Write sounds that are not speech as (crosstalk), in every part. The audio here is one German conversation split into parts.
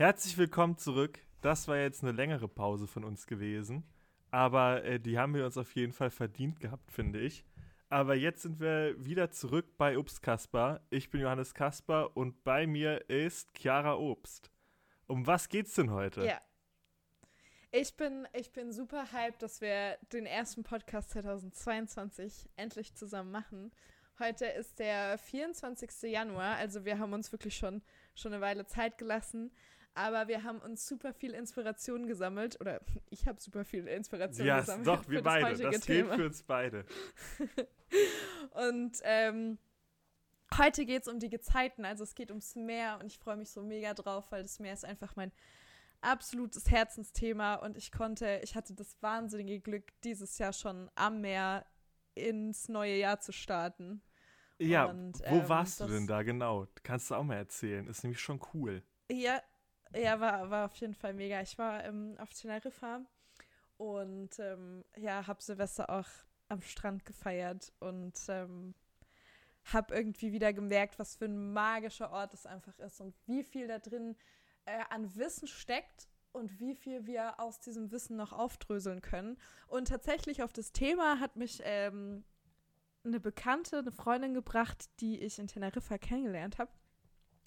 Herzlich willkommen zurück. Das war jetzt eine längere Pause von uns gewesen, aber äh, die haben wir uns auf jeden Fall verdient gehabt, finde ich. Aber jetzt sind wir wieder zurück bei Obst Kasper. Ich bin Johannes Kasper und bei mir ist Chiara Obst. Um was geht's denn heute? Ja. Ich bin, ich bin super hyped, dass wir den ersten Podcast 2022 endlich zusammen machen. Heute ist der 24. Januar, also wir haben uns wirklich schon, schon eine Weile Zeit gelassen. Aber wir haben uns super viel Inspiration gesammelt. Oder (laughs) ich habe super viel Inspiration ja, gesammelt. Ja, doch, wir das beide. Das gilt für uns beide. (laughs) und ähm, heute geht es um die Gezeiten. Also es geht ums Meer. Und ich freue mich so mega drauf, weil das Meer ist einfach mein absolutes Herzensthema. Und ich konnte, ich hatte das wahnsinnige Glück, dieses Jahr schon am Meer ins neue Jahr zu starten. Ja, und, wo ähm, warst du denn da genau? Kannst du auch mal erzählen. Ist nämlich schon cool. Ja, ja, war, war auf jeden Fall mega. Ich war ähm, auf Teneriffa und ähm, ja, habe Silvester auch am Strand gefeiert und ähm, habe irgendwie wieder gemerkt, was für ein magischer Ort es einfach ist und wie viel da drin äh, an Wissen steckt und wie viel wir aus diesem Wissen noch aufdröseln können. Und tatsächlich auf das Thema hat mich ähm, eine Bekannte, eine Freundin gebracht, die ich in Teneriffa kennengelernt habe.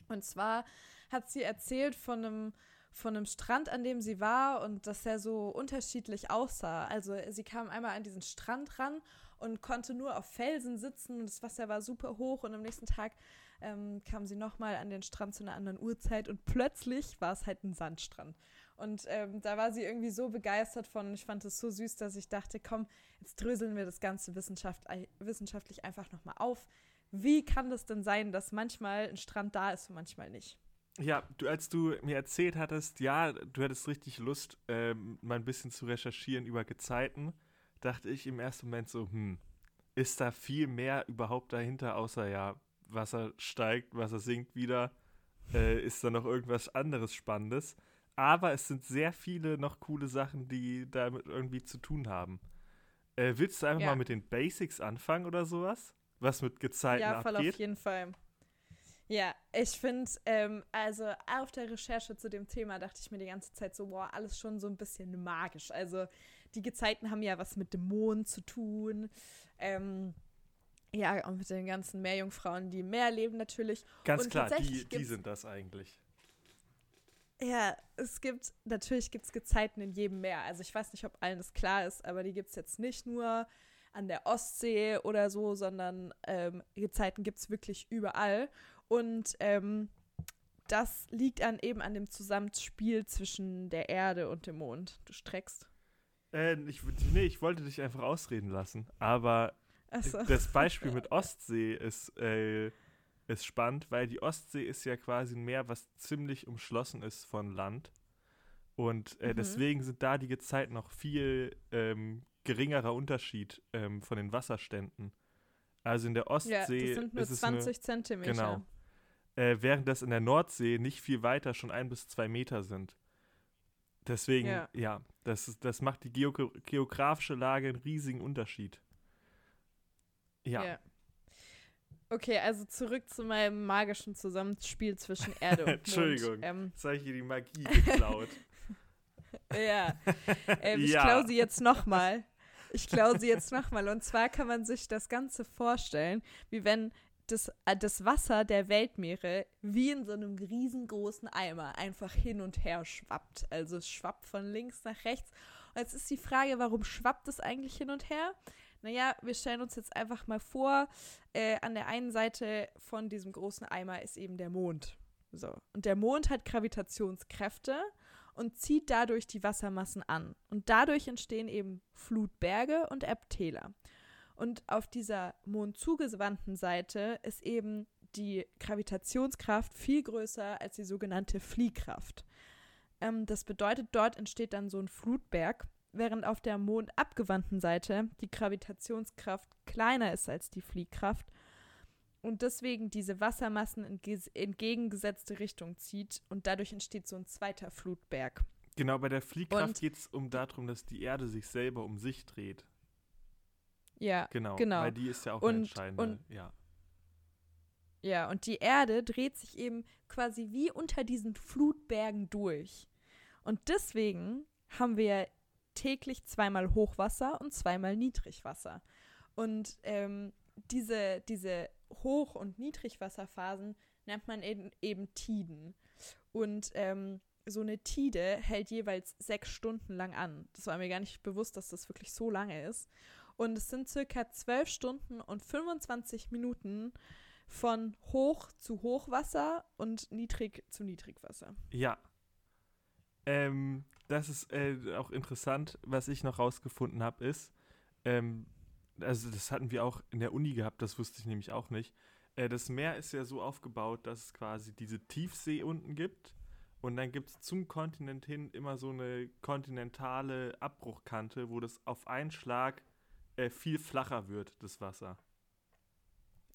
Und zwar hat sie erzählt von einem, von einem Strand, an dem sie war und dass er so unterschiedlich aussah. Also sie kam einmal an diesen Strand ran und konnte nur auf Felsen sitzen und das Wasser war super hoch und am nächsten Tag ähm, kam sie nochmal an den Strand zu einer anderen Uhrzeit und plötzlich war es halt ein Sandstrand. Und ähm, da war sie irgendwie so begeistert von, ich fand es so süß, dass ich dachte, komm, jetzt dröseln wir das Ganze Wissenschaft, wissenschaftlich einfach nochmal auf. Wie kann das denn sein, dass manchmal ein Strand da ist und manchmal nicht? Ja, du, als du mir erzählt hattest, ja, du hattest richtig Lust, ähm, mal ein bisschen zu recherchieren über Gezeiten, dachte ich im ersten Moment so, hm, ist da viel mehr überhaupt dahinter, außer ja, Wasser steigt, Wasser sinkt wieder, äh, ist da noch irgendwas anderes Spannendes. Aber es sind sehr viele noch coole Sachen, die damit irgendwie zu tun haben. Äh, willst du einfach ja. mal mit den Basics anfangen oder sowas? Was mit Gezeiten ja, voll abgeht? auf jeden Fall. Ja, ich finde, ähm, also auf der Recherche zu dem Thema dachte ich mir die ganze Zeit so, boah, alles schon so ein bisschen magisch. Also die Gezeiten haben ja was mit Mond zu tun. Ähm, ja, und mit den ganzen Meerjungfrauen, die im Meer leben natürlich. Ganz und klar, die, die sind das eigentlich. Ja, es gibt, natürlich gibt es Gezeiten in jedem Meer. Also ich weiß nicht, ob allen das klar ist, aber die gibt es jetzt nicht nur an der Ostsee oder so, sondern ähm, Gezeiten gibt es wirklich überall. Und ähm, das liegt an eben an dem Zusammenspiel zwischen der Erde und dem Mond. Du streckst. Äh, ich, nee, ich wollte dich einfach ausreden lassen. Aber so. das Beispiel (laughs) mit Ostsee ist, äh, ist spannend, weil die Ostsee ist ja quasi ein Meer, was ziemlich umschlossen ist von Land. Und äh, mhm. deswegen sind da die Gezeiten noch viel ähm, geringerer Unterschied ähm, von den Wasserständen. Also in der Ostsee. Ja, das sind nur 20 eine, Zentimeter. Genau. Äh, während das in der Nordsee nicht viel weiter schon ein bis zwei Meter sind. Deswegen, ja, ja das, das macht die Geo geografische Lage einen riesigen Unterschied. Ja. ja. Okay, also zurück zu meinem magischen Zusammenspiel zwischen Erde (laughs) und Mond. Entschuldigung, ähm, jetzt habe ich hier die Magie geklaut. (laughs) ja, ähm, ich ja. klaue sie jetzt nochmal. Ich klaue sie jetzt nochmal. Und zwar kann man sich das Ganze vorstellen, wie wenn das, äh, das Wasser der Weltmeere wie in so einem riesengroßen Eimer einfach hin und her schwappt. Also es schwappt von links nach rechts. Und jetzt ist die Frage, warum schwappt es eigentlich hin und her? Naja, wir stellen uns jetzt einfach mal vor, äh, an der einen Seite von diesem großen Eimer ist eben der Mond. So. Und der Mond hat Gravitationskräfte und zieht dadurch die Wassermassen an. Und dadurch entstehen eben Flutberge und Erbtäler. Und auf dieser mondzugewandten Seite ist eben die Gravitationskraft viel größer als die sogenannte Fliehkraft. Ähm, das bedeutet, dort entsteht dann so ein Flutberg, während auf der mondabgewandten Seite die Gravitationskraft kleiner ist als die Fliehkraft und deswegen diese Wassermassen in entgegengesetzte Richtung zieht und dadurch entsteht so ein zweiter Flutberg. Genau, bei der Fliehkraft geht es um darum, dass die Erde sich selber um sich dreht. Ja, genau. genau. Weil die ist ja auch und, entscheidend. Und, ja. Ja, und die Erde dreht sich eben quasi wie unter diesen Flutbergen durch. Und deswegen haben wir täglich zweimal Hochwasser und zweimal Niedrigwasser. Und ähm, diese, diese Hoch- und Niedrigwasserphasen nennt man eben, eben Tiden. Und ähm, so eine Tide hält jeweils sechs Stunden lang an. Das war mir gar nicht bewusst, dass das wirklich so lange ist. Und es sind circa zwölf Stunden und 25 Minuten von Hoch zu Hochwasser und Niedrig zu Niedrigwasser. Ja. Ähm, das ist äh, auch interessant. Was ich noch rausgefunden habe, ist, ähm, also das hatten wir auch in der Uni gehabt, das wusste ich nämlich auch nicht. Äh, das Meer ist ja so aufgebaut, dass es quasi diese Tiefsee unten gibt. Und dann gibt es zum Kontinent hin immer so eine kontinentale Abbruchkante, wo das auf einen Schlag äh, viel flacher wird, das Wasser.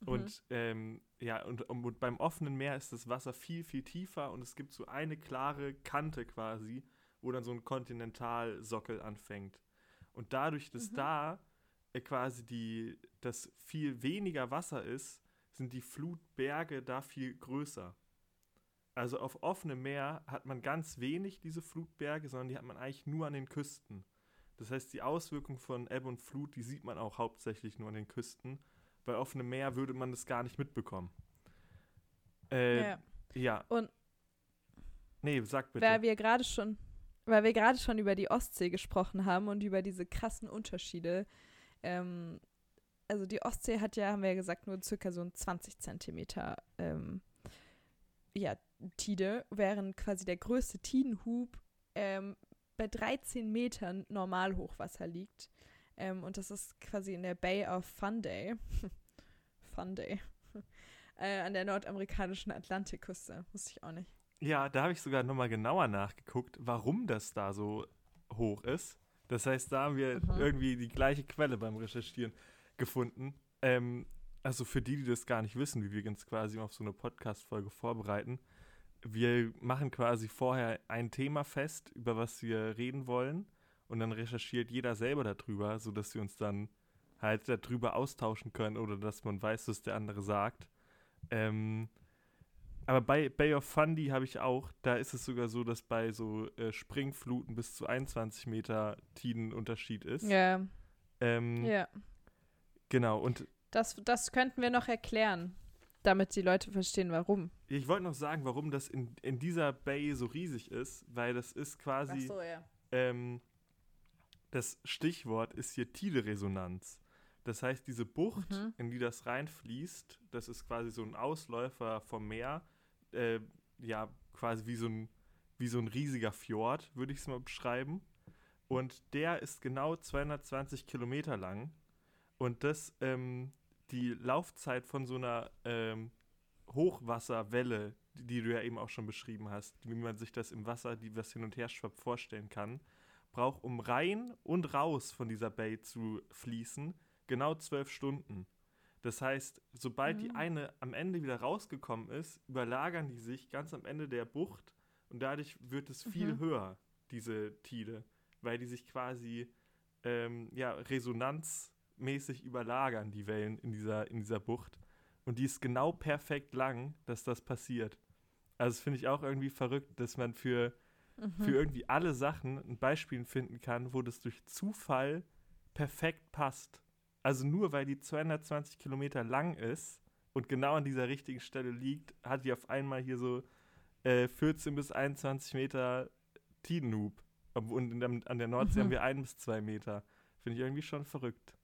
Mhm. Und ähm, ja, und, und, beim offenen Meer ist das Wasser viel, viel tiefer und es gibt so eine klare Kante quasi, wo dann so ein Kontinentalsockel anfängt. Und dadurch, dass mhm. da äh, quasi die, das viel weniger Wasser ist, sind die Flutberge da viel größer. Also auf offenem Meer hat man ganz wenig diese Flutberge, sondern die hat man eigentlich nur an den Küsten. Das heißt, die Auswirkung von Ebbe und Flut, die sieht man auch hauptsächlich nur an den Küsten. Bei offenem Meer würde man das gar nicht mitbekommen. Äh, ja. ja. Und nee, sag bitte. Weil wir gerade schon, weil wir gerade schon über die Ostsee gesprochen haben und über diese krassen Unterschiede. Ähm, also die Ostsee hat ja, haben wir ja gesagt, nur circa so ein 20 Zentimeter ähm, ja, Tide, während quasi der größte Tidenhub ähm, bei 13 Metern Normalhochwasser liegt. Ähm, und das ist quasi in der Bay of Funday. (laughs) Funday. (laughs) äh, an der nordamerikanischen Atlantikküste. Wusste ich auch nicht. Ja, da habe ich sogar nochmal genauer nachgeguckt, warum das da so hoch ist. Das heißt, da haben wir mhm. irgendwie die gleiche Quelle beim Recherchieren gefunden. Ähm, also für die, die das gar nicht wissen, wie wir uns quasi auf so eine Podcast-Folge vorbereiten, wir machen quasi vorher ein Thema fest, über was wir reden wollen. Und dann recherchiert jeder selber darüber, sodass wir uns dann halt darüber austauschen können oder dass man weiß, was der andere sagt. Ähm, aber bei Bay of Fundy habe ich auch, da ist es sogar so, dass bei so äh, Springfluten bis zu 21 Meter Tidenunterschied ist. Ja. Ähm, ja. Genau, und. Das, das könnten wir noch erklären damit die Leute verstehen, warum. Ich wollte noch sagen, warum das in, in dieser Bay so riesig ist, weil das ist quasi. Ach so, ja. Ähm, das Stichwort ist hier Tide-Resonanz. Das heißt, diese Bucht, mhm. in die das reinfließt, das ist quasi so ein Ausläufer vom Meer, äh, ja, quasi wie so ein, wie so ein riesiger Fjord, würde ich es mal beschreiben. Und der ist genau 220 Kilometer lang. Und das ähm, die Laufzeit von so einer ähm, Hochwasserwelle, die, du ja eben auch schon beschrieben hast, wie man sich das im Wasser, die was hin und her schwappt, vorstellen kann, braucht, um rein und raus von dieser Bay zu fließen, genau zwölf Stunden. Das heißt, sobald mhm. die eine am Ende wieder rausgekommen ist, überlagern die sich ganz am Ende der Bucht und dadurch wird es viel mhm. höher, diese Tide, weil die sich quasi ähm, ja, Resonanz mäßig überlagern, die Wellen in dieser, in dieser Bucht. Und die ist genau perfekt lang, dass das passiert. Also das finde ich auch irgendwie verrückt, dass man für, mhm. für irgendwie alle Sachen ein Beispiel finden kann, wo das durch Zufall perfekt passt. Also nur weil die 220 Kilometer lang ist und genau an dieser richtigen Stelle liegt, hat die auf einmal hier so äh, 14 bis 21 Meter Tidenhub. Und an der Nordsee mhm. haben wir ein bis zwei Meter. Finde ich irgendwie schon verrückt.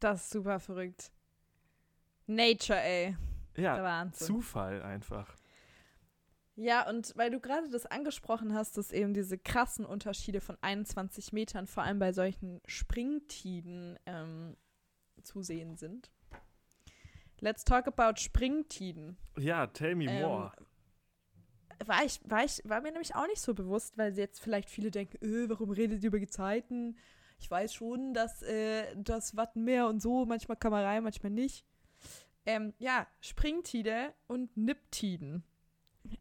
Das ist super verrückt. Nature, ey. Ja, Der Wahnsinn. Zufall einfach. Ja, und weil du gerade das angesprochen hast, dass eben diese krassen Unterschiede von 21 Metern, vor allem bei solchen Springtiden, ähm, zu sehen sind. Let's talk about Springtiden. Ja, tell me ähm, more. War, ich, war, ich, war mir nämlich auch nicht so bewusst, weil jetzt vielleicht viele denken, öh, warum redet ihr über Gezeiten? Ich weiß schon, dass äh, das Wattenmeer und so, manchmal kann man rein, manchmal nicht. Ähm, ja, Springtide und Niptiden.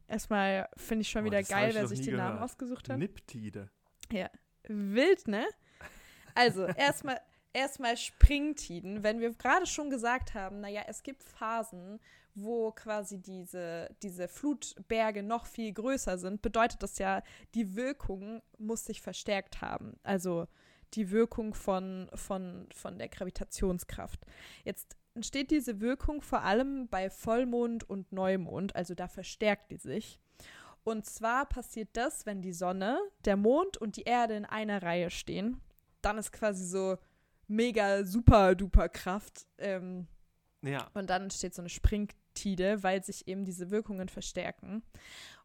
Erstmal finde ich schon oh, wieder geil, wer sich den gehört. Namen ausgesucht hat. Niptide. Ja, wild, ne? Also, (laughs) erstmal erstmal Springtiden, wenn wir gerade schon gesagt haben, naja, es gibt Phasen, wo quasi diese, diese Flutberge noch viel größer sind, bedeutet das ja, die Wirkung muss sich verstärkt haben. Also die Wirkung von, von, von der Gravitationskraft. Jetzt entsteht diese Wirkung vor allem bei Vollmond und Neumond, also da verstärkt die sich. Und zwar passiert das, wenn die Sonne, der Mond und die Erde in einer Reihe stehen. Dann ist quasi so mega super duper Kraft. Ähm, ja. Und dann entsteht so eine Springtide, weil sich eben diese Wirkungen verstärken.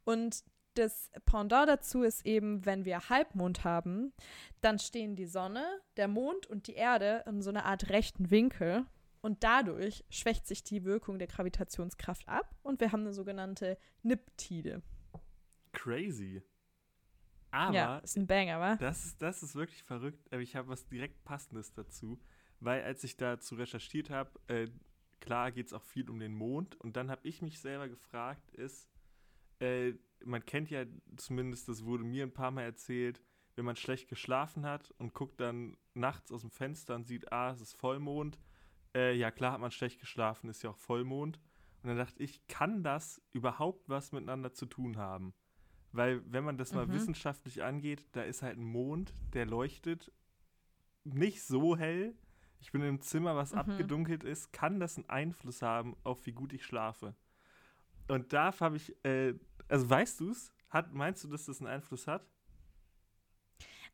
Und das Pendant dazu ist eben, wenn wir Halbmond haben, dann stehen die Sonne, der Mond und die Erde in so einer Art rechten Winkel. Und dadurch schwächt sich die Wirkung der Gravitationskraft ab und wir haben eine sogenannte Niptide. Crazy. Aber. Ja, ist ein Banger, wa? Das ist, das ist wirklich verrückt. Aber ich habe was direkt Passendes dazu. Weil, als ich dazu recherchiert habe, äh, klar geht es auch viel um den Mond. Und dann habe ich mich selber gefragt, ist, äh, man kennt ja zumindest, das wurde mir ein paar Mal erzählt, wenn man schlecht geschlafen hat und guckt dann nachts aus dem Fenster und sieht, ah, es ist Vollmond. Äh, ja, klar hat man schlecht geschlafen, ist ja auch Vollmond. Und dann dachte ich, kann das überhaupt was miteinander zu tun haben? Weil, wenn man das mal mhm. wissenschaftlich angeht, da ist halt ein Mond, der leuchtet nicht so hell. Ich bin im Zimmer, was mhm. abgedunkelt ist. Kann das einen Einfluss haben auf wie gut ich schlafe? Und da habe ich, äh, also weißt du es? Meinst du, dass das einen Einfluss hat?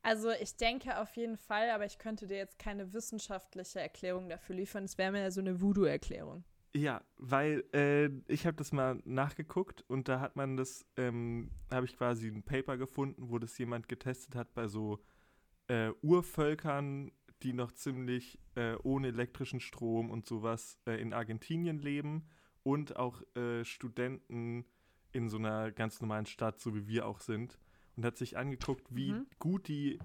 Also ich denke auf jeden Fall, aber ich könnte dir jetzt keine wissenschaftliche Erklärung dafür liefern. Es wäre mir ja so eine Voodoo-Erklärung. Ja, weil äh, ich habe das mal nachgeguckt und da hat man das, ähm, habe ich quasi ein Paper gefunden, wo das jemand getestet hat bei so äh, Urvölkern, die noch ziemlich äh, ohne elektrischen Strom und sowas äh, in Argentinien leben und auch äh, Studenten in so einer ganz normalen Stadt, so wie wir auch sind, und hat sich angeguckt, wie mhm. gut die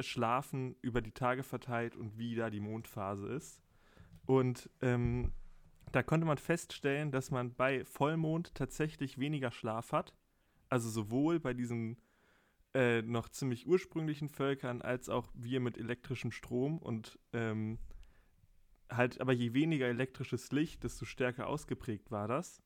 schlafen über die Tage verteilt und wie da die Mondphase ist. Und ähm, da konnte man feststellen, dass man bei Vollmond tatsächlich weniger Schlaf hat. Also sowohl bei diesen äh, noch ziemlich ursprünglichen Völkern als auch wir mit elektrischem Strom und ähm, halt, aber je weniger elektrisches Licht, desto stärker ausgeprägt war das.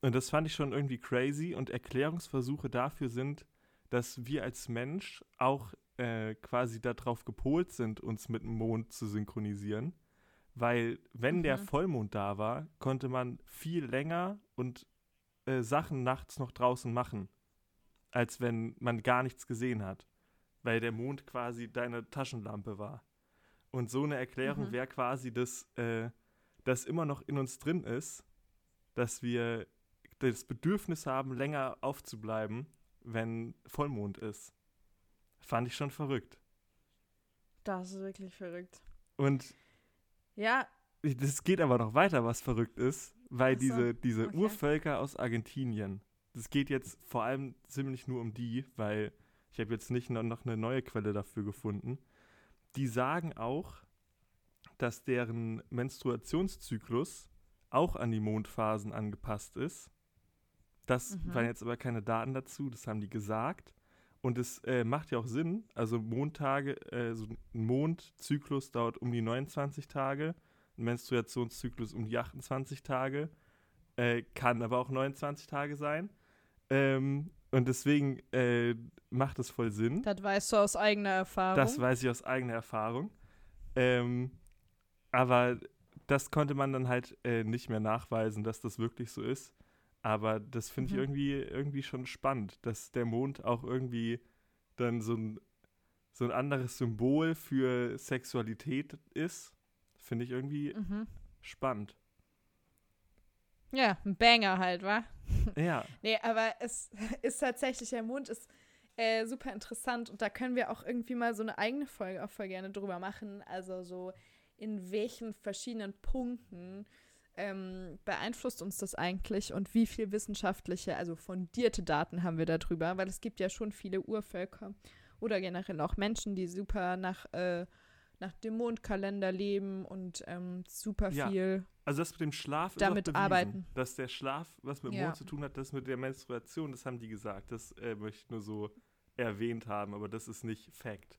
Und das fand ich schon irgendwie crazy und Erklärungsversuche dafür sind, dass wir als Mensch auch äh, quasi darauf gepolt sind, uns mit dem Mond zu synchronisieren. Weil wenn mhm. der Vollmond da war, konnte man viel länger und äh, Sachen nachts noch draußen machen, als wenn man gar nichts gesehen hat. Weil der Mond quasi deine Taschenlampe war. Und so eine Erklärung mhm. wäre quasi, dass äh, das immer noch in uns drin ist, dass wir das Bedürfnis haben, länger aufzubleiben, wenn Vollmond ist. Fand ich schon verrückt. Das ist wirklich verrückt. Und ja. Das geht aber noch weiter, was verrückt ist, weil so. diese, diese okay. Urvölker aus Argentinien, das geht jetzt vor allem ziemlich nur um die, weil ich habe jetzt nicht noch eine neue Quelle dafür gefunden. Die sagen auch, dass deren Menstruationszyklus auch an die Mondphasen angepasst ist. Das mhm. waren jetzt aber keine Daten dazu, das haben die gesagt. Und es äh, macht ja auch Sinn. Also Mondtage, äh, so ein Mondzyklus dauert um die 29 Tage, ein Menstruationszyklus um die 28 Tage, äh, kann aber auch 29 Tage sein. Ähm, und deswegen äh, macht es voll Sinn. Das weißt du aus eigener Erfahrung. Das weiß ich aus eigener Erfahrung. Ähm, aber das konnte man dann halt äh, nicht mehr nachweisen, dass das wirklich so ist. Aber das finde mhm. ich irgendwie, irgendwie schon spannend, dass der Mond auch irgendwie dann so ein, so ein anderes Symbol für Sexualität ist. Finde ich irgendwie mhm. spannend. Ja, ein Banger halt, wa? (laughs) Ja. nee, aber es (laughs) ist tatsächlich, der Mond ist äh, super interessant und da können wir auch irgendwie mal so eine eigene Folge auch voll gerne drüber machen. Also so in welchen verschiedenen Punkten ähm, beeinflusst uns das eigentlich und wie viel wissenschaftliche, also fundierte Daten haben wir darüber? Weil es gibt ja schon viele Urvölker oder generell auch Menschen, die super nach, äh, nach dem Mondkalender leben und ähm, super ja. viel. Also das mit dem Schlaf damit ist arbeiten. Dass der Schlaf, was mit dem ja. Mond zu tun hat, das mit der Menstruation, das haben die gesagt. Das äh, möchte ich nur so erwähnt haben, aber das ist nicht Fact.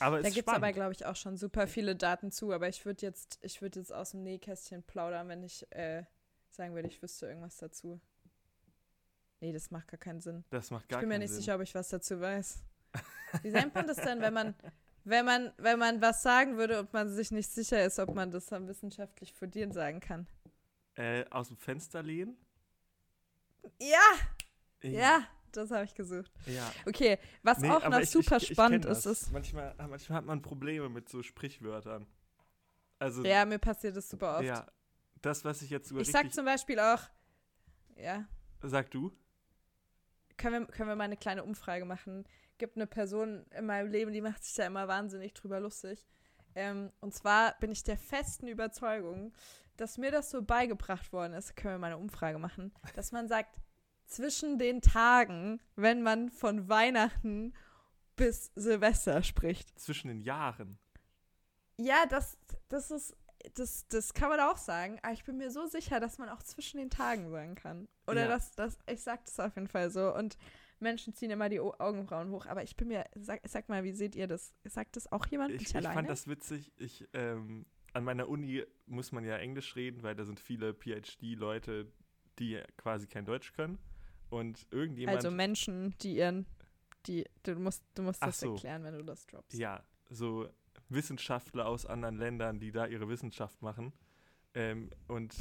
Aber da gibt es aber, glaube ich, auch schon super viele Daten zu. Aber ich würde jetzt, ich würde jetzt aus dem Nähkästchen plaudern, wenn ich äh, sagen würde, ich wüsste irgendwas dazu. Nee, das macht gar keinen Sinn. Das macht gar keinen Sinn. Ich bin mir nicht Sinn. sicher, ob ich was dazu weiß. Wie nennt man das denn, wenn man, wenn man, wenn man was sagen würde und man sich nicht sicher ist, ob man das dann wissenschaftlich fundieren sagen kann? Äh, aus dem Fenster lehnen? Ja! Ja, ja das habe ich gesucht. Ja. Okay, was nee, auch noch ich, super ich, ich, spannend ist, ist. Manchmal, manchmal hat man Probleme mit so Sprichwörtern. Also, ja, mir passiert das super oft. Ja, das, was ich jetzt über Ich sag zum Beispiel auch, ja. Sag du? Können wir, können wir mal eine kleine Umfrage machen? Gibt eine Person in meinem Leben, die macht sich da immer wahnsinnig drüber lustig. Ähm, und zwar bin ich der festen Überzeugung, dass mir das so beigebracht worden ist, können wir mal eine Umfrage machen, dass man sagt, zwischen den Tagen, wenn man von Weihnachten bis Silvester spricht. Zwischen den Jahren. Ja, das, das ist, das, das kann man auch sagen, aber ich bin mir so sicher, dass man auch zwischen den Tagen sagen kann. Oder ja. dass, dass, ich sag das auf jeden Fall so. Und Menschen ziehen immer die Augenbrauen hoch, aber ich bin mir, sag, sag mal, wie seht ihr das? Sagt das auch jemand? Ich, ich fand das witzig. Ich, ähm, an meiner Uni muss man ja Englisch reden, weil da sind viele PhD-Leute, die quasi kein Deutsch können. Und irgendjemand. Also Menschen, die ihren. Die, du musst, du musst das so. erklären, wenn du das droppst. Ja, so Wissenschaftler aus anderen Ländern, die da ihre Wissenschaft machen. Ähm, und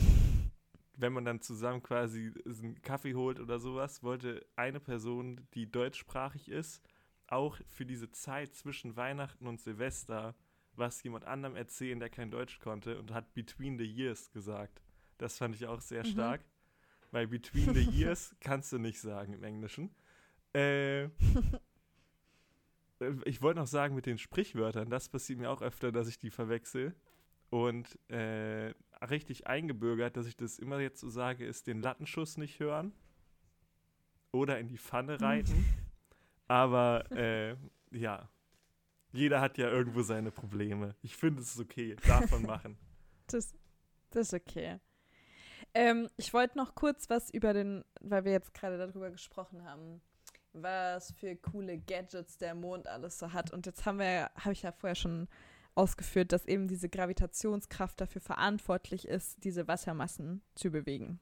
wenn man dann zusammen quasi einen Kaffee holt oder sowas, wollte eine Person, die deutschsprachig ist, auch für diese Zeit zwischen Weihnachten und Silvester was jemand anderem erzählen, der kein Deutsch konnte und hat Between the Years gesagt. Das fand ich auch sehr mhm. stark. Weil Between the (laughs) Years kannst du nicht sagen im Englischen. Äh, (laughs) ich wollte noch sagen mit den Sprichwörtern, das passiert mir auch öfter, dass ich die verwechsel. Und äh, richtig eingebürgert, dass ich das immer jetzt so sage, ist den Lattenschuss nicht hören oder in die Pfanne reiten. Aber äh, ja, jeder hat ja irgendwo seine Probleme. Ich finde es ist okay, davon (laughs) machen. Das, das ist okay. Ähm, ich wollte noch kurz was über den, weil wir jetzt gerade darüber gesprochen haben, was für coole Gadgets der Mond alles so hat. Und jetzt haben wir, habe ich ja vorher schon ausgeführt, dass eben diese Gravitationskraft dafür verantwortlich ist, diese Wassermassen zu bewegen.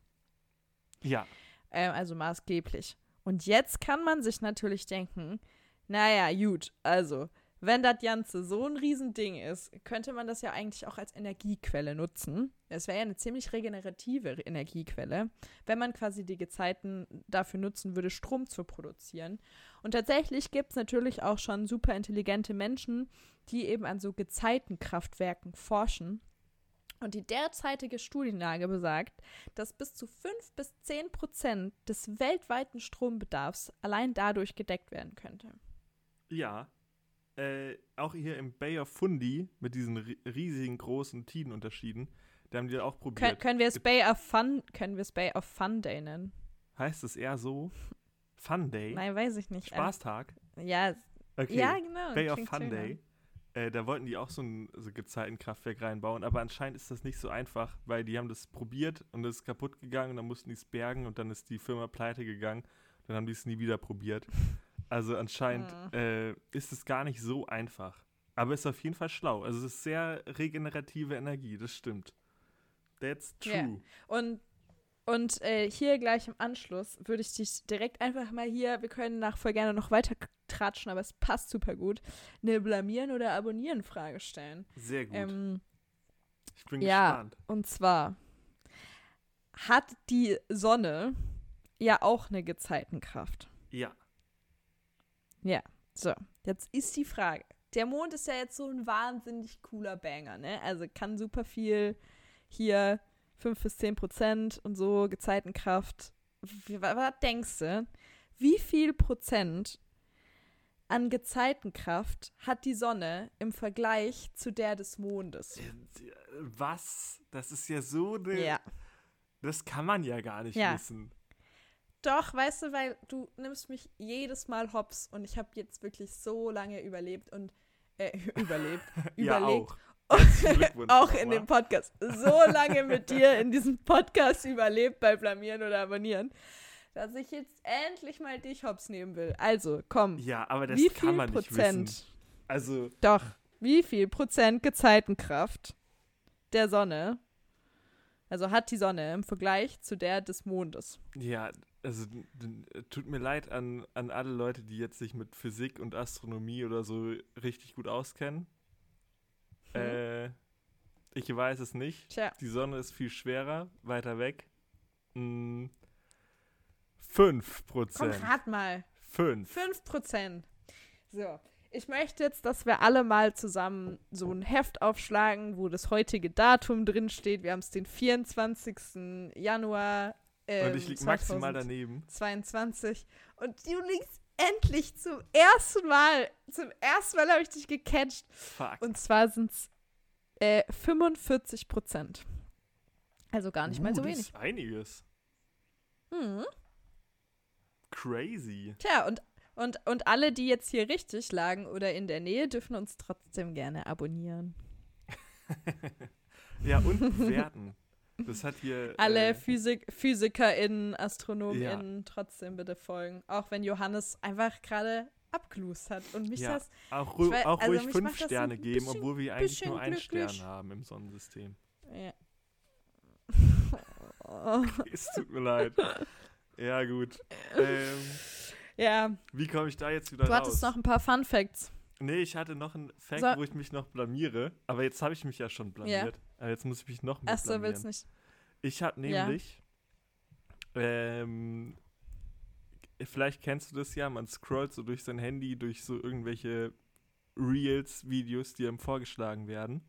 Ja. Ähm, also maßgeblich. Und jetzt kann man sich natürlich denken, naja, gut, also wenn das Ganze so ein Riesending ist, könnte man das ja eigentlich auch als Energiequelle nutzen. Es wäre ja eine ziemlich regenerative Energiequelle, wenn man quasi die Gezeiten dafür nutzen würde, Strom zu produzieren. Und tatsächlich gibt es natürlich auch schon super intelligente Menschen, die eben an so Gezeitenkraftwerken forschen. Und die derzeitige Studienlage besagt, dass bis zu 5 bis 10 Prozent des weltweiten Strombedarfs allein dadurch gedeckt werden könnte. Ja, äh, auch hier im Bay of Fundy mit diesen riesigen großen Tidenunterschieden, da haben die auch probiert. Kön können wir es Bay of Fun, können wir es Bay of Fun Day nennen? Heißt es eher so? Fun Day? Nein, weiß ich nicht. Spaßtag? Ja, okay. ja genau. Bay of Fun Day. Äh, da wollten die auch so ein so Gezeitenkraftwerk reinbauen, aber anscheinend ist das nicht so einfach, weil die haben das probiert und es ist kaputt gegangen und dann mussten die es bergen und dann ist die Firma pleite gegangen. Dann haben die es nie wieder probiert. (laughs) Also anscheinend mhm. äh, ist es gar nicht so einfach. Aber ist auf jeden Fall schlau. Also es ist sehr regenerative Energie, das stimmt. That's true. Yeah. Und, und äh, hier gleich im Anschluss würde ich dich direkt einfach mal hier, wir können nach voll gerne noch weiter tratschen, aber es passt super gut, eine Blamieren- oder Abonnieren-Frage stellen. Sehr gut. Ähm, ich bin ja, gespannt. Und zwar hat die Sonne ja auch eine Gezeitenkraft. Ja. Ja, so. Jetzt ist die Frage. Der Mond ist ja jetzt so ein wahnsinnig cooler Banger, ne? Also kann super viel hier 5 bis 10 Prozent und so Gezeitenkraft. Was, denkst du? Wie viel Prozent an Gezeitenkraft hat die Sonne im Vergleich zu der des Mondes? Was? Das ist ja so eine. Ja. Das kann man ja gar nicht ja. wissen. Doch, weißt du, weil du nimmst mich jedes Mal hops und ich habe jetzt wirklich so lange überlebt und äh, (laughs) überlebt, (laughs) ja, überlegt. Auch, (laughs) auch in dem Podcast. So lange mit dir in diesem Podcast überlebt bei Blamieren oder Abonnieren, dass ich jetzt endlich mal dich hops nehmen will. Also, komm. Ja, aber das wie kann man Prozent, nicht wissen. Also. Doch. Wie viel Prozent Gezeitenkraft der Sonne, also hat die Sonne im Vergleich zu der des Mondes? Ja, also tut mir leid an, an alle Leute, die jetzt sich mit Physik und Astronomie oder so richtig gut auskennen. Hm. Äh, ich weiß es nicht. Tja. Die Sonne ist viel schwerer, weiter weg. Hm, 5 Prozent. Komm, rat mal. 5. 5 Prozent. So. Ich möchte jetzt, dass wir alle mal zusammen so ein Heft aufschlagen, wo das heutige Datum drin steht. Wir haben es den 24. Januar. Ähm, Und ich liege maximal daneben. 22. Und du liegst endlich zum ersten Mal. Zum ersten Mal habe ich dich gecatcht. Fuck. Und zwar sind es äh, 45 Prozent. Also gar nicht uh, mal so das wenig. Ist einiges. Mhm. Crazy. Tja, und, und, und alle, die jetzt hier richtig lagen oder in der Nähe, dürfen uns trotzdem gerne abonnieren. (laughs) ja, und bewerten. Das hat hier. Alle äh, Physik PhysikerInnen, AstronomInnen Ja. trotzdem bitte folgen. Auch wenn Johannes einfach gerade abgelust hat und mich Ja, das. auch, ru weiß- auch also ruhig fünf Sterne ein geben, bisschen- obwohl wir eigentlich bisschen nur einen glücklich. Stern haben im Sonnensystem. Ja. (laughs) Es tut mir leid. Ja, gut. Ähm, ja, wie komme ich da jetzt wieder du raus? hattest noch ein paar Fun Facts. Nee, ich hatte noch einen Fact, So. wo ich mich noch blamiere. Aber jetzt habe ich mich ja schon blamiert. Aber jetzt muss ich mich noch mehr Achso, blamieren. willst nicht. Ich habe Ja. nämlich, ähm, vielleicht kennst du das ja, man scrollt so durch sein Handy, durch so irgendwelche Reels, Videos, die einem vorgeschlagen werden.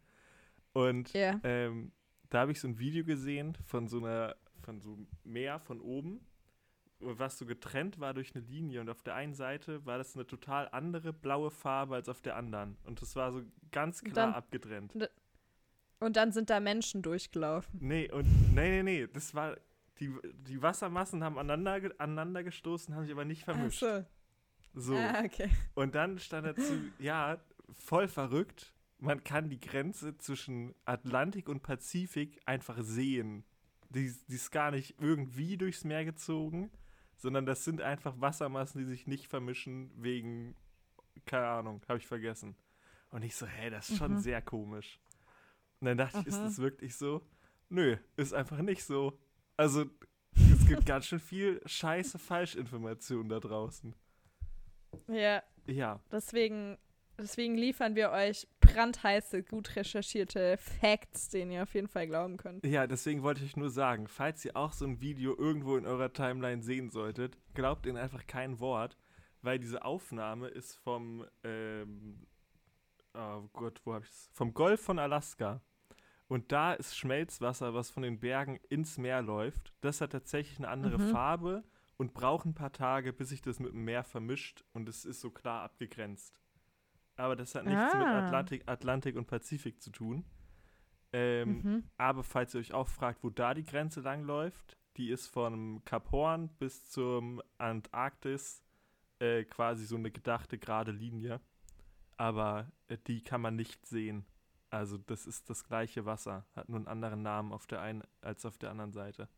Und Ja. ähm, da habe ich so ein Video gesehen von so einer, von so einem Meer von oben, was so getrennt war durch eine Linie. Und auf der einen Seite war das eine total andere blaue Farbe als auf der anderen. Und das war so ganz klar dann- abgetrennt. Und dann sind da Menschen durchgelaufen. Nee, und nee, nee, nee, das war die, die Wassermassen haben aneinander, aneinander gestoßen, haben sich aber nicht vermischt. Achso. So. Ah, okay. Und dann stand dazu, ja, voll verrückt. Man kann die Grenze zwischen Atlantik und Pazifik einfach sehen. Die, die ist gar nicht irgendwie durchs Meer gezogen, sondern das sind einfach Wassermassen, die sich nicht vermischen wegen, keine Ahnung, habe ich vergessen. Und ich so, hey, das ist schon Mhm. sehr komisch. Und dann dachte ich, ist Mhm. das wirklich so? Nö, ist einfach nicht so. Also, es gibt (laughs) ganz schön viel scheiße Falschinformationen da draußen. Ja, Ja, deswegen, deswegen liefern wir euch brandheiße, gut recherchierte Facts, denen ihr auf jeden Fall glauben könnt. Ja, deswegen wollte ich euch nur sagen, falls ihr auch so ein Video irgendwo in eurer Timeline sehen solltet, glaubt ihnen einfach kein Wort, weil diese Aufnahme ist vom, ähm, oh Gott, wo hab ich's? Vom Golf von Alaska. Und da ist Schmelzwasser, was von den Bergen ins Meer läuft. Das hat tatsächlich eine andere Mhm. Farbe und braucht ein paar Tage, bis sich das mit dem Meer vermischt und es ist so klar abgegrenzt. Aber das hat nichts mit Ah. Atlantik, Atlantik und Pazifik zu tun. Ähm, Mhm. aber falls ihr euch auch fragt, wo da die Grenze langläuft, die ist vom Kap Horn bis zum Antarktis äh, quasi so eine gedachte gerade Linie. Aber äh, die kann man nicht sehen. Also das ist das gleiche Wasser, hat nur einen anderen Namen auf der einen als auf der anderen Seite.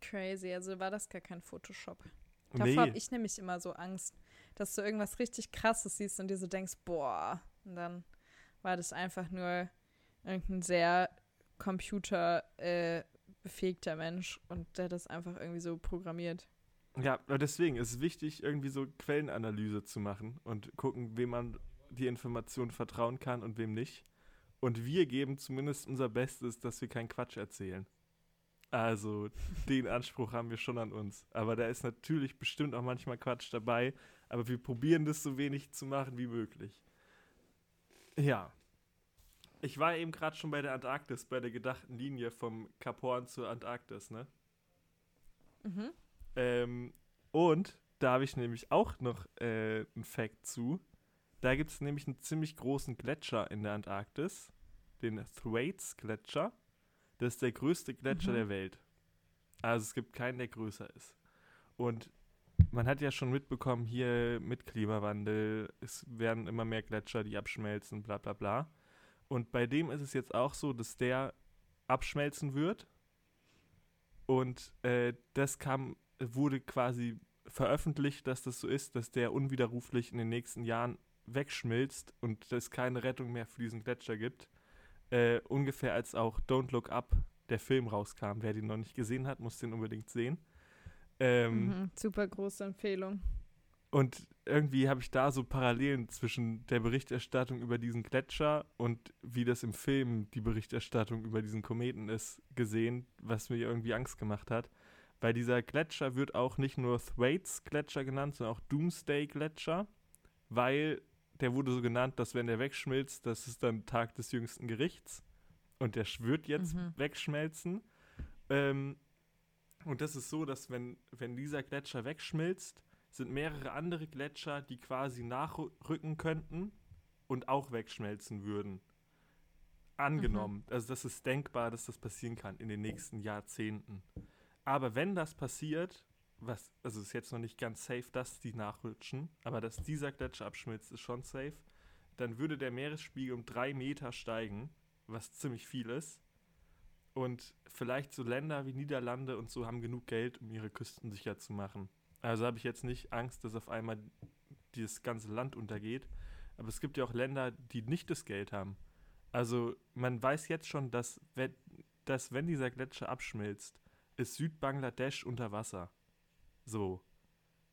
Crazy, also war das gar kein Photoshop. Davor habe Nee, ich nämlich immer so Angst, dass du irgendwas richtig Krasses siehst und dir so denkst, boah, und dann war das einfach nur irgendein sehr computerbefähigter äh, Mensch und der das einfach irgendwie so programmiert. ja, deswegen ist es wichtig, irgendwie so Quellenanalyse zu machen und gucken, wem man die Information vertrauen kann und wem nicht. Und wir geben zumindest unser Bestes, dass wir keinen Quatsch erzählen. Also, den Anspruch haben wir schon an uns. Aber da ist natürlich bestimmt auch manchmal Quatsch dabei. Aber wir probieren das so wenig zu machen wie möglich. Ja. Ich war eben gerade schon bei der Antarktis, bei der gedachten Linie vom Kap Horn zur Antarktis, ne? Mhm. Ähm, und da habe ich nämlich auch noch äh, einen Fact zu. Da gibt es nämlich einen ziemlich großen Gletscher in der Antarktis, den Thwaites-Gletscher. Das ist der größte Gletscher Mhm. der Welt. Also es gibt keinen, der größer ist. Und man hat ja schon mitbekommen, hier mit Klimawandel, es werden immer mehr Gletscher, die abschmelzen, bla bla bla. Und bei dem ist es jetzt auch so, dass der abschmelzen wird. Und äh, das kam, wurde quasi veröffentlicht, dass das so ist, dass der unwiderruflich in den nächsten Jahren wegschmilzt und es keine Rettung mehr für diesen Gletscher gibt. Äh, ungefähr als auch Don't Look Up, der Film rauskam. Wer den noch nicht gesehen hat, muss den unbedingt sehen. Ähm, mhm, super große Empfehlung. Und irgendwie habe ich da so Parallelen zwischen der Berichterstattung über diesen Gletscher und wie das im Film die Berichterstattung über diesen Kometen ist, gesehen, was mir irgendwie Angst gemacht hat. Weil dieser Gletscher wird auch nicht nur Thwaites Gletscher genannt, sondern auch Doomsday Gletscher, weil der wurde so genannt, dass wenn der wegschmilzt, das ist dann Tag des jüngsten Gerichts und der wird jetzt mhm. wegschmelzen. Ähm, und das ist so, dass wenn, wenn dieser Gletscher wegschmilzt, sind mehrere andere Gletscher, die quasi nachrücken könnten und auch wegschmelzen würden. Angenommen. Mhm. Also das ist denkbar, dass das passieren kann in den nächsten Jahrzehnten. Aber wenn das passiert, was, also ist jetzt noch nicht ganz safe, dass die nachrutschen, aber dass dieser Gletscher abschmilzt, ist schon safe, dann würde der Meeresspiegel um drei Meter steigen, was ziemlich viel ist. Und vielleicht so Länder wie Niederlande und so haben genug Geld, um ihre Küsten sicher zu machen. Also habe ich jetzt nicht Angst, dass auf einmal dieses ganze Land untergeht. Aber es gibt ja auch Länder, die nicht das Geld haben. Also man weiß jetzt schon, dass, dass wenn dieser Gletscher abschmilzt, ist Südbangladesch unter Wasser. So.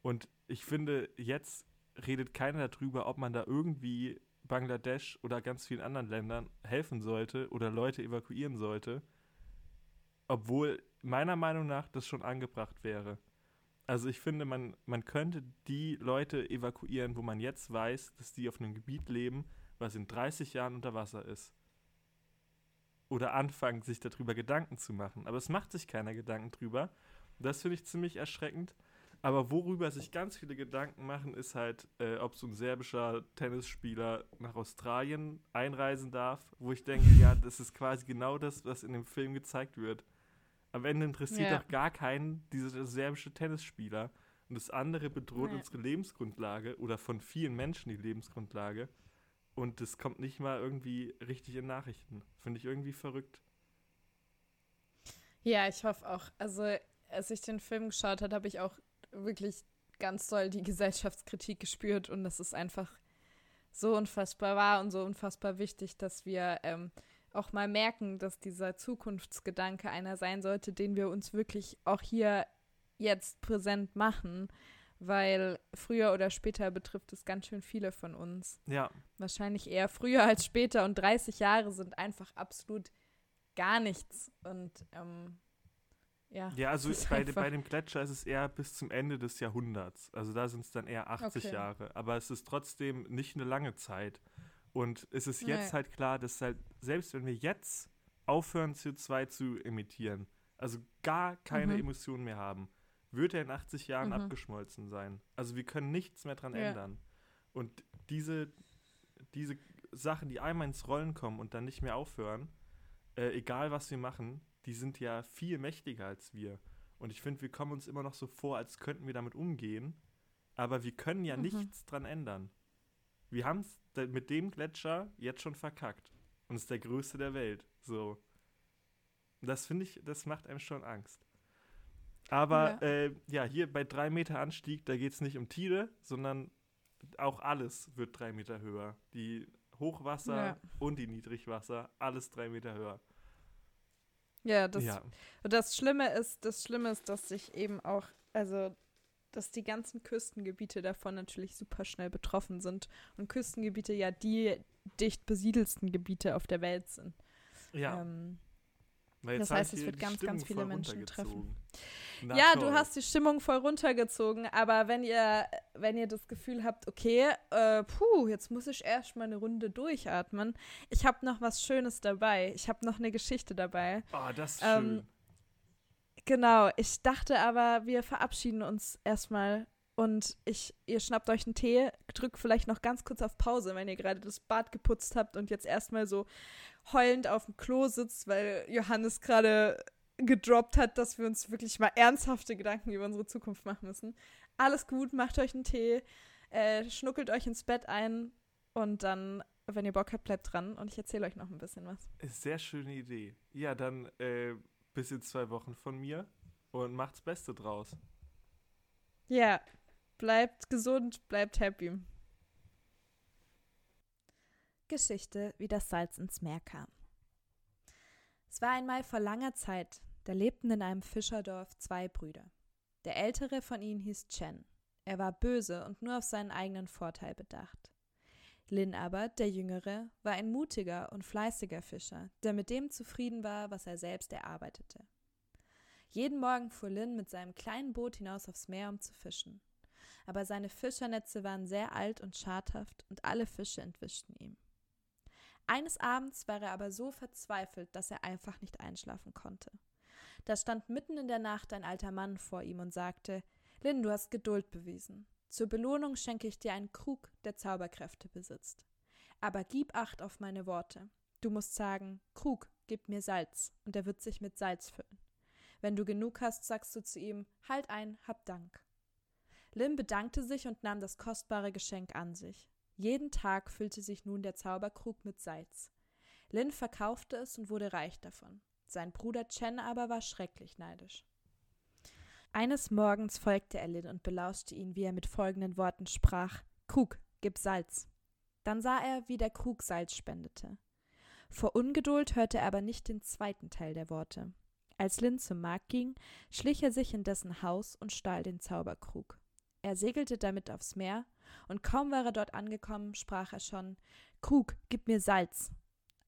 Und ich finde, jetzt redet keiner darüber, ob man da irgendwie Bangladesch oder ganz vielen anderen Ländern helfen sollte oder Leute evakuieren sollte. Obwohl meiner Meinung nach das schon angebracht wäre. Also ich finde, man, man könnte die Leute evakuieren, wo man jetzt weiß, dass die auf einem Gebiet leben, was in 30 Jahren unter Wasser ist. Oder anfangen, sich darüber Gedanken zu machen. Aber es macht sich keiner Gedanken drüber. Das finde ich ziemlich erschreckend. Aber worüber sich ganz viele Gedanken machen, ist halt, äh, ob so ein serbischer Tennisspieler nach Australien einreisen darf, wo ich denke, ja, das ist quasi genau das, was in dem Film gezeigt wird. Am Ende interessiert ja. doch gar keinen dieser serbische Tennisspieler. Und das andere bedroht ja. unsere Lebensgrundlage oder von vielen Menschen die Lebensgrundlage. Und das kommt nicht mal irgendwie richtig in Nachrichten. Finde ich irgendwie verrückt. Ja, ich hoffe auch. Also, als ich den Film geschaut habe, habe ich auch wirklich ganz doll die Gesellschaftskritik gespürt. Und das ist einfach so unfassbar wahr und so unfassbar wichtig, dass wir ähm, auch mal merken, dass dieser Zukunftsgedanke einer sein sollte, den wir uns wirklich auch hier jetzt präsent machen, weil früher oder später betrifft es ganz schön viele von uns. Ja. Wahrscheinlich eher früher als später und 30 Jahre sind einfach absolut gar nichts und ähm, ja. Ja, also (laughs) bei, bei, dem Gletscher ist es eher bis zum Ende des Jahrhunderts. Also da sind es dann eher 80 okay. Jahre. Aber es ist trotzdem nicht eine lange Zeit. Und es ist jetzt nee. halt klar, dass halt, selbst wenn wir jetzt aufhören, CO2 zu emittieren, also gar keine mhm. Emissionen mehr haben, wird er in 80 Jahren mhm. abgeschmolzen sein. Also wir können nichts mehr dran ja. ändern. Und diese, diese Sachen, die einmal ins Rollen kommen und dann nicht mehr aufhören, äh, egal was wir machen, die sind ja viel mächtiger als wir. Und ich finde, wir kommen uns immer noch so vor, als könnten wir damit umgehen, aber wir können ja mhm. nichts dran ändern. Wir haben es mit dem Gletscher jetzt schon verkackt. Und es ist der größte der Welt. So. Das finde ich, das macht einem schon Angst. Aber ja, äh, ja hier bei drei Meter Anstieg, da geht es nicht um Tide, sondern auch alles wird drei Meter höher. Die Hochwasser ja. und die Niedrigwasser, alles drei Meter höher. Ja, das, ja. das Schlimme ist, das Schlimme ist, dass sich eben auch, also dass die ganzen Küstengebiete davon natürlich super schnell betroffen sind und Küstengebiete ja die dicht besiedelsten Gebiete auf der Welt sind. Ja. Ähm, das heißt, es wird ganz, ganz viele Menschen treffen. Na, ja, toll. du hast die Stimmung voll runtergezogen, aber wenn ihr, wenn ihr das Gefühl habt, okay, äh, puh, jetzt muss ich erst mal eine Runde durchatmen. Ich habe noch was Schönes dabei. Ich habe noch eine Geschichte dabei. Oh, das ist ähm, schön. Genau, ich dachte aber, wir verabschieden uns erstmal und ich, ihr schnappt euch einen Tee, drückt vielleicht noch ganz kurz auf Pause, wenn ihr gerade das Bad geputzt habt und jetzt erstmal so heulend auf dem Klo sitzt, weil Johannes gerade gedroppt hat, dass wir uns wirklich mal ernsthafte Gedanken über unsere Zukunft machen müssen. Alles gut, macht euch einen Tee, äh, schnuckelt euch ins Bett ein und dann, wenn ihr Bock habt, bleibt dran und ich erzähle euch noch ein bisschen was. Sehr schöne Idee. Ja, dann äh, bis in zwei Wochen von mir und macht's Beste draus. Ja, bleibt gesund, bleibt happy. Geschichte, wie das Salz ins Meer kam. Es war einmal vor langer Zeit, da lebten in einem Fischerdorf zwei Brüder. Der ältere von ihnen hieß Chen. Er war böse und nur auf seinen eigenen Vorteil bedacht. Lin aber, der Jüngere, war ein mutiger und fleißiger Fischer, der mit dem zufrieden war, was er selbst erarbeitete. Jeden Morgen fuhr Lin mit seinem kleinen Boot hinaus aufs Meer, um zu fischen. Aber seine Fischernetze waren sehr alt und schadhaft und alle Fische entwischten ihm. Eines Abends war er aber so verzweifelt, dass er einfach nicht einschlafen konnte. Da stand mitten in der Nacht ein alter Mann vor ihm und sagte Lin, du hast Geduld bewiesen. Zur Belohnung schenke ich dir einen Krug, der Zauberkräfte besitzt. Aber gib acht auf meine Worte. Du musst sagen, Krug, gib mir Salz, und er wird sich mit Salz füllen. Wenn du genug hast, sagst du zu ihm, halt ein, hab Dank. Lim bedankte sich und nahm das kostbare Geschenk an sich. Jeden Tag füllte sich nun der Zauberkrug mit Salz. Lin verkaufte es und wurde reich davon. Sein Bruder Chen aber war schrecklich neidisch. Eines Morgens folgte er Lin und belauschte ihn, wie er mit folgenden Worten sprach: Krug, gib Salz. Dann sah er, wie der Krug Salz spendete. Vor Ungeduld hörte er aber nicht den zweiten Teil der Worte. Als Lin zum Markt ging, schlich er sich in dessen Haus und stahl den Zauberkrug. Er segelte damit aufs Meer, und kaum war er dort angekommen, sprach er schon Krug, gib mir Salz.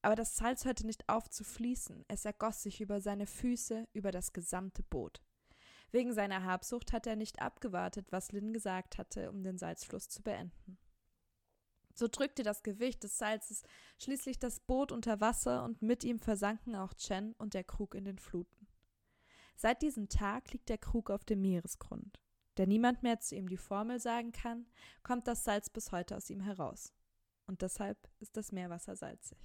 Aber das Salz hörte nicht auf zu fließen, es ergoss sich über seine Füße, über das gesamte Boot. Wegen seiner Habsucht hatte er nicht abgewartet, was Lin gesagt hatte, um den Salzfluss zu beenden. So drückte das Gewicht des Salzes schließlich das Boot unter Wasser und mit ihm versanken auch Chen und der Krug in den Fluten. Seit diesem Tag liegt der Krug auf dem Meeresgrund. Da niemand mehr zu ihm die Formel sagen kann, kommt das Salz bis heute aus ihm heraus. Und deshalb ist das Meerwasser salzig.